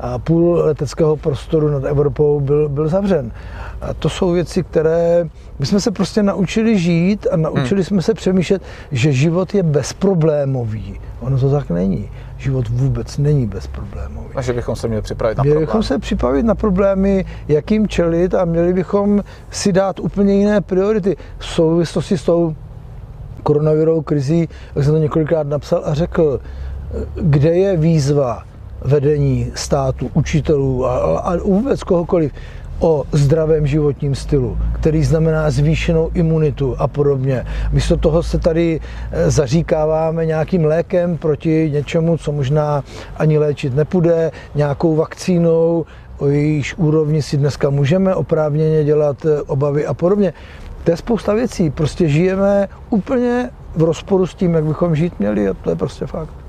a půl leteckého prostoru nad Evropou byl, byl zavřen. A to jsou věci, které my jsme se prostě naučili žít a naučili hmm. jsme se přemýšlet, že život je bezproblémový. Ono to tak není. Život vůbec není bezproblémový. A že bychom se měli připravit na měli problémy. bychom se připravit na problémy, jakým čelit a měli bychom si dát úplně jiné priority v souvislosti s tou koronavirovou krizí, jak jsem to několikrát napsal a řekl, kde je výzva vedení státu, učitelů a, a vůbec kohokoliv o zdravém životním stylu, který znamená zvýšenou imunitu a podobně. Místo toho se tady eh, zaříkáváme nějakým lékem proti něčemu, co možná ani léčit nepůjde, nějakou vakcínou, o jejíž úrovni si dneska můžeme oprávněně dělat eh, obavy a podobně. To je spousta věcí. Prostě žijeme úplně v rozporu s tím, jak bychom žít měli a to je prostě fakt.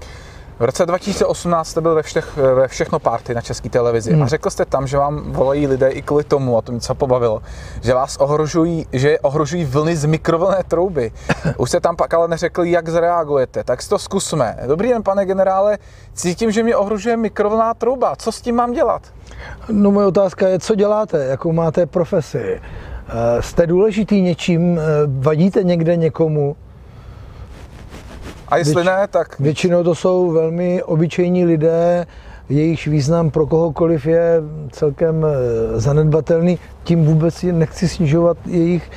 V roce 2018 jste byl ve, všech, ve všechno party na české televizi hmm. a řekl jste tam, že vám volají lidé i kvůli tomu, a to mě co pobavilo, že vás ohrožují, že ohrožují vlny z mikrovlné trouby. Už jste tam pak ale neřekli, jak zareagujete, tak si to zkusme. Dobrý den, pane generále, cítím, že mě ohrožuje mikrovlná trouba. Co s tím mám dělat? No moje otázka je, co děláte, jakou máte profesi. Eh, jste důležitý něčím, eh, vadíte někde někomu, a jestli Věč, ne, tak... Většinou to jsou velmi obyčejní lidé, jejich význam pro kohokoliv je celkem eh, zanedbatelný, tím vůbec nechci snižovat jejich.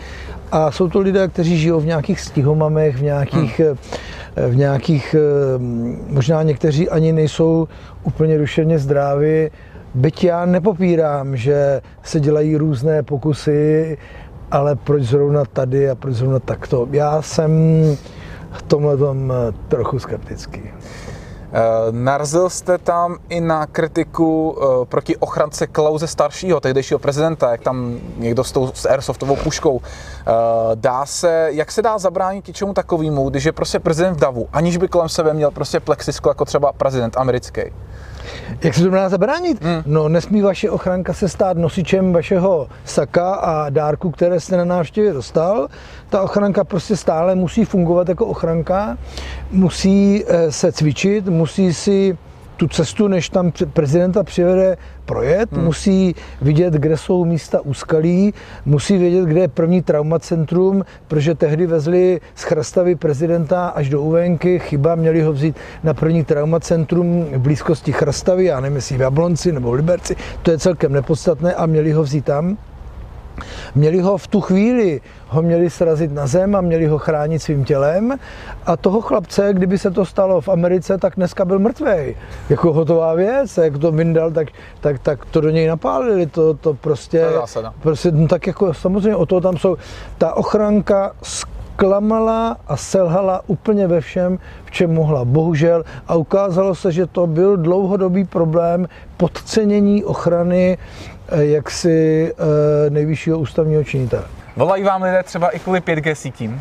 A jsou to lidé, kteří žijou v nějakých stihomamech, v nějakých, hmm. Eh, v nějakých, eh, možná někteří ani nejsou úplně duševně zdraví. Byť já nepopírám, že se dělají různé pokusy, ale proč zrovna tady a proč zrovna takto. Já jsem v tomhle tom eh, trochu skeptický. Uh, narazil jste tam i na kritiku uh, proti ochrance Klauze staršího, tehdejšího prezidenta, jak tam někdo s tou s airsoftovou puškou. Dá se, jak se dá zabránit něčemu takovému, když je prostě prezident v davu, aniž by kolem sebe měl prostě plexisko jako třeba prezident americký? Jak se to dá zabránit? Hmm. No, nesmí vaše ochranka se stát nosičem vašeho saka a dárku, které jste na návštěvě dostal. Ta ochranka prostě stále musí fungovat jako ochranka, musí eh, se cvičit, musí si tu cestu, než tam prezidenta přivede projet, hmm. musí vidět, kde jsou místa úskalí, musí vědět, kde je první traumacentrum, protože tehdy vezli z Chrastavy prezidenta až do Uvenky, chyba, měli ho vzít na první traumacentrum v blízkosti Chrastavy, já nevím, jestli v Jablonci nebo v Liberci, to je celkem nepodstatné a měli ho vzít tam. Měli ho v tu chvíli, ho měli srazit na zem a měli ho chránit svým tělem. A toho chlapce, kdyby se to stalo v Americe, tak dneska byl mrtvej. Jako hotová věc, jak to vyndal, tak, tak, tak to do něj napálili, to, to prostě, to prostě no tak jako samozřejmě o to tam jsou, ta ochranka zklamala a selhala úplně ve všem, v čem mohla. Bohužel. A ukázalo se, že to byl dlouhodobý problém podcenění ochrany jaksi eh, nejvyššího ústavního činitele. Volají vám lidé třeba i kvůli 5G sítím?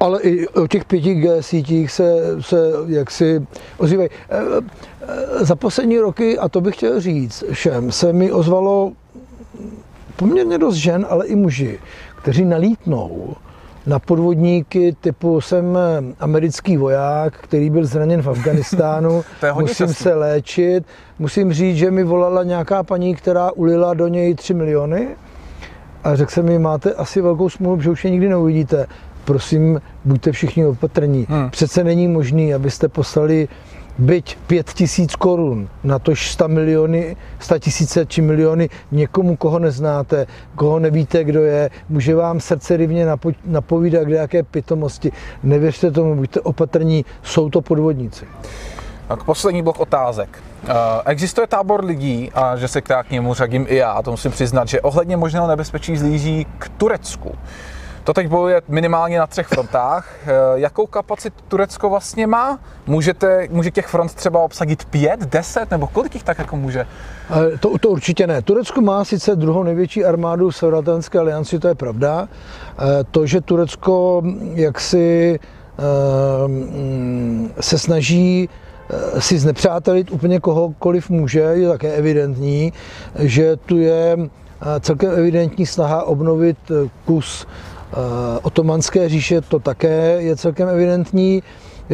Ale i o těch 5G sítích se, se jaksi ozývají. Eh, za poslední roky, a to bych chtěl říct všem, se mi ozvalo poměrně dost žen, ale i muži, kteří nalítnou na podvodníky typu jsem americký voják, který byl zraněn v Afganistánu, musím častý. se léčit. Musím říct, že mi volala nějaká paní, která ulila do něj 3 miliony a řekl jsem mi, máte asi velkou smůlu, že už je nikdy neuvidíte. Prosím, buďte všichni opatrní. Hmm. Přece není možný, abyste poslali byť 5 tisíc korun, na to 100 miliony, 100 tisíce či miliony někomu, koho neznáte, koho nevíte, kdo je, může vám srdce rivně napo- napovídat kde jaké pitomosti. Nevěřte tomu, buďte opatrní, jsou to podvodníci. Tak poslední blok otázek. Uh, existuje tábor lidí, a že se k němu řadím i já, to musím přiznat, že ohledně možného nebezpečí zlíží k Turecku. To teď bojuje minimálně na třech frontách. Eh, jakou kapacitu Turecko vlastně má? Můžete, může těch front třeba obsadit pět, deset, nebo kolik jich tak jako může? To, to určitě ne. Turecko má sice druhou největší armádu v Severoatlantické alianci, to je pravda. Eh, to, že Turecko jaksi eh, se snaží si znepřátelit úplně kohokoliv může, je také evidentní, že tu je celkem evidentní snaha obnovit kus Eh, otomanské říše to také je celkem evidentní.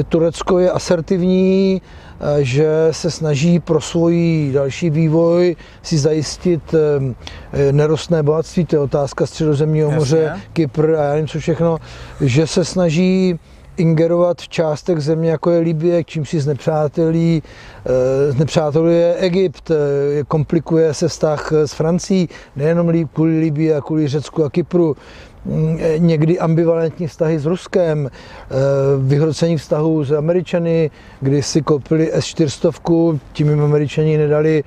Turecko je asertivní, eh, že se snaží pro svůj další vývoj si zajistit eh, nerostné bohatství, to je otázka středozemního moře, Kypr a já nevím co všechno, že se snaží ingerovat v částech země, jako je Libie, čím si znepřátelí, znepřáteluje Egypt, komplikuje se vztah s Francií, nejenom kvůli Libii a kvůli Řecku a Kypru. Mm, někdy ambivalentní vztahy s Ruskem, eh, vyhrocení vztahů s Američany, kdy si koupili S-400, tím jim Američani nedali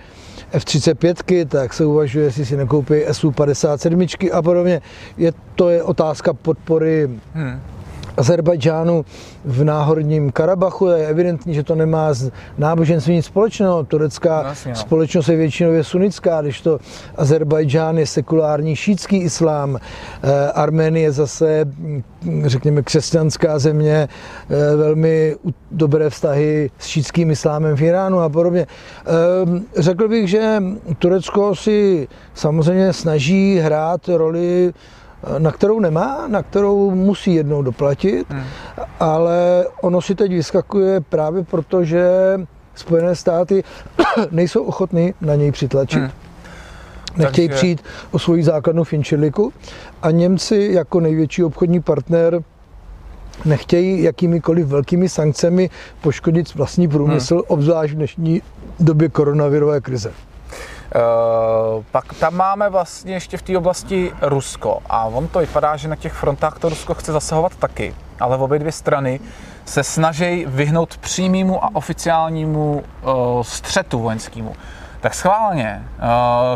F-35, tak se uvažuje, jestli si nekoupí SU-57 a podobně. Je, to je otázka podpory hmm Azerbajdžánu v náhorním Karabachu. Je evidentní, že to nemá s náboženstvím nic společného. Turecká Vlastně, společnost je většinově sunická, když to Azerbajdžán je sekulární šítský islám, eh, Arménie zase, hm, řekněme, křesťanská země, eh, velmi dobré vztahy s šítským islámem v Iránu a podobně. Ehm, řekl bych, že Turecko si samozřejmě snaží hrát roli na kterou nemá, na kterou musí jednou doplatit, hmm. ale ono si teď vyskakuje právě proto, že Spojené státy nejsou ochotny na něj přitlačit. Hmm. Nechtějí Takže... přijít o svoji základnu finčiliku a Němci jako největší obchodní partner nechtějí jakýmikoliv velkými sankcemi poškodit vlastní průmysl, hmm. obzvlášť v dnešní době koronavirové krize. Uh, pak tam máme vlastně ještě v té oblasti Rusko a on to vypadá, že na těch frontách to Rusko chce zasahovat taky, ale v obě dvě strany se snaží vyhnout přímému a oficiálnímu uh, střetu vojenskému. Tak schválně, uh,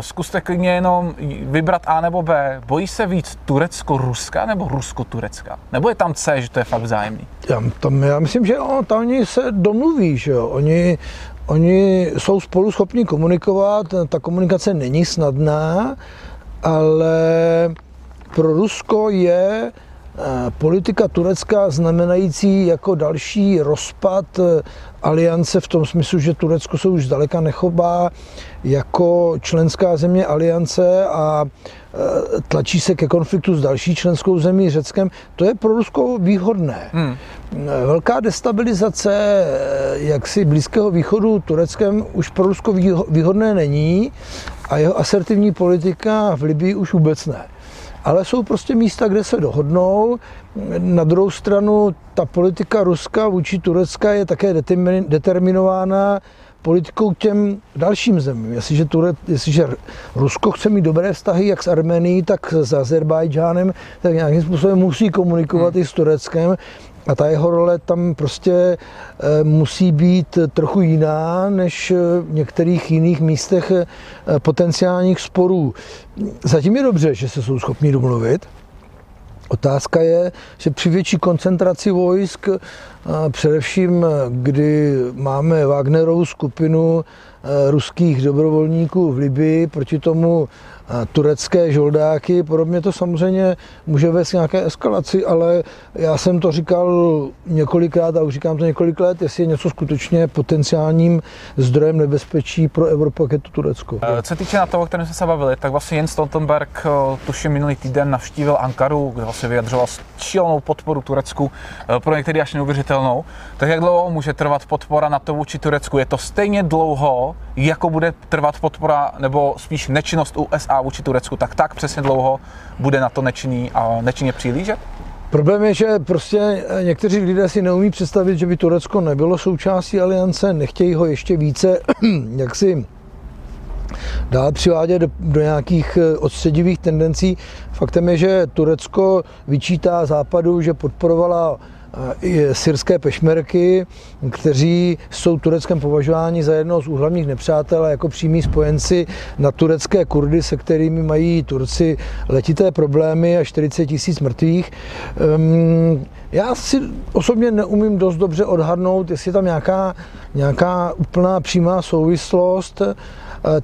zkuste klidně jenom vybrat A nebo B. Bojí se víc Turecko-Ruska nebo Rusko-Turecka? Nebo je tam C, že to je fakt vzájemný? Já, tam, já myslím, že on, tam oni se domluví, že jo. Oni, Oni jsou spolu schopni komunikovat, ta komunikace není snadná, ale pro Rusko je politika Turecka znamenající jako další rozpad aliance v tom smyslu, že Turecko se už zdaleka nechobá jako členská země aliance a e, tlačí se ke konfliktu s další členskou zemí Řeckem, to je pro Rusko výhodné. Hmm. Velká destabilizace e, jaksi Blízkého východu Tureckem už pro Rusko výhodné není a jeho asertivní politika v Libii už vůbec ne ale jsou prostě místa, kde se dohodnou. Na druhou stranu ta politika Ruska vůči Turecka je také determinována politikou k těm dalším zemím. Jestliže, Ture, jestliže Rusko chce mít dobré vztahy jak s Armenií, tak s Azerbajdžánem, tak nějakým způsobem musí komunikovat hmm. i s Tureckem a ta jeho role tam prostě eh, musí být trochu jiná než v některých jiných místech eh, potenciálních sporů. Zatím je dobře, že se jsou schopni domluvit. Otázka je, že při větší koncentraci vojsk, především kdy máme Wagnerovou skupinu ruských dobrovolníků v Libii proti tomu turecké žoldáky. Podobně to samozřejmě může vést nějaké eskalaci, ale já jsem to říkal několikrát a už říkám to několik let, jestli je něco skutečně potenciálním zdrojem nebezpečí pro Evropu, jak je to Turecko. Eh, co se týče na toho, o kterém jsme se bavili, tak vlastně Jens Stoltenberg eh, tuším minulý týden navštívil Ankaru, kde vlastně vyjadřoval šílenou podporu Turecku, eh, pro některý až neuvěřitelnou. Tak jak dlouho může trvat podpora na to vůči Turecku? Je to stejně dlouho, jako bude trvat podpora, nebo spíš nečinnost USA vůči Turecku, tak tak přesně dlouho bude na to nečinný a nečinně přihlížet? Problém je, že prostě někteří lidé si neumí představit, že by Turecko nebylo součástí aliance, nechtějí ho ještě více jaksi dál přivádět do, do nějakých eh, odstředivých tendencí. Faktem je, že Turecko vyčítá západu, že podporovala syrské pešmerky, kteří jsou Tureckem považováni za jednoho z úhlavních nepřátel a jako přímí spojenci na turecké Kurdy, se kterými mají Turci letité problémy a 40 tisíc mrtvých. Ehm, já si osobně neumím dost dobře odhadnout, jestli je tam nějaká, nějaká úplná přímá souvislost. E,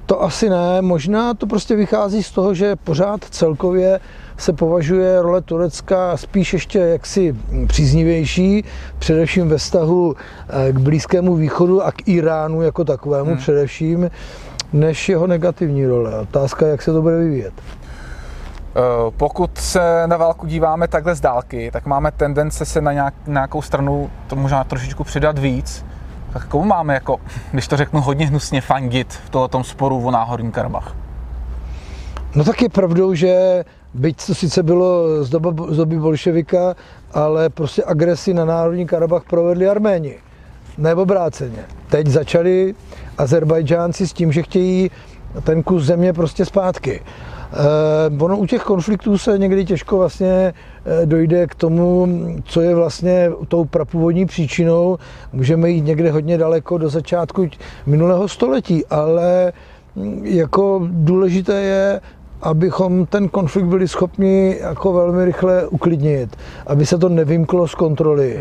to asi ne, možná to prostě vychází z toho, že pořád celkově se považuje role Turecka spíš ještě jaksi příznivější, především ve vztahu eh, k Blízkému východu a k Iránu jako takovému hmm. především, než jeho negativní role. Otázka, jak se to bude vyvíjet. Eh, pokud se na válku díváme takhle z dálky, tak máme tendence se na nějak, nějakou stranu to možná trošičku přidat víc. Tak komu máme, jako, když to řeknu hodně hnusně, fandit v tomto sporu o náhorní Karabach? No tak je pravdou, že byť to sice bylo z, doba, z doby bolševika, ale prostě agresi na Národní Karabach provedli Arméni. Ne obráceně. Teď začali Azerbajdžánci s tím, že chtějí ten kus země prostě zpátky. Eh, ono u těch konfliktů se někdy těžko vlastně eh, dojde k tomu, co je vlastně tou prapůvodní příčinou. Můžeme jít někde hodně daleko do začátku minulého století, ale hm, jako důležité je abychom ten konflikt byli schopni jako velmi rychle uklidnit, aby se to nevymklo z kontroly.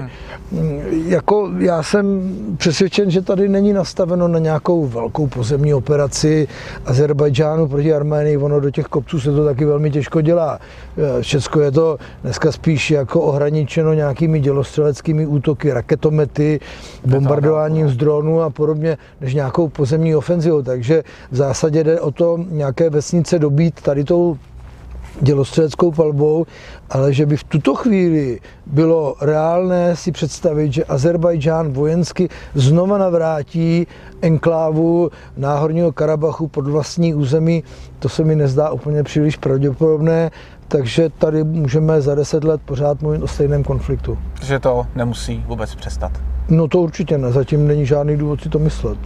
Hmm. Jako já jsem přesvědčen, že tady není nastaveno na nějakou velkou pozemní operaci Azerbajdžánu proti Arménii, ono do těch kopců se to taky velmi těžko dělá. Všechno je to dneska spíš jako ohraničeno nějakými dělostřeleckými útoky, raketomety, bombardováním z dronů a podobně, než nějakou pozemní ofenzivou. Takže v zásadě jde o to nějaké vesnice dobít tady tou dělostřeleckou palbou, ale že by v tuto chvíli bylo reálné si představit, že Azerbajdžán vojensky znova navrátí enklávu Náhorního Karabachu pod vlastní území, to se mi nezdá úplně příliš pravděpodobné, takže tady můžeme za deset let pořád mluvit o stejném konfliktu. Že to nemusí vůbec přestat. No to určitě ne, zatím není žádný důvod si to myslet.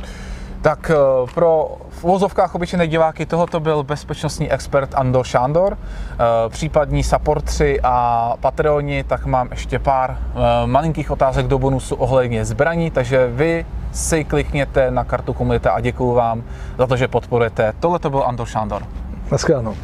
Tak eh, pro v uvozovkách obyčejné diváky tohoto byl bezpečnostní expert Andor Šándor. Eh, případní supportři a patroni, tak mám ještě pár eh, malinkých otázek do bonusu ohledně zbraní, takže vy si klikněte na kartu komunita a děkuju vám za to, že podporujete. Tohle to byl Andor Šándor. Naschledanou.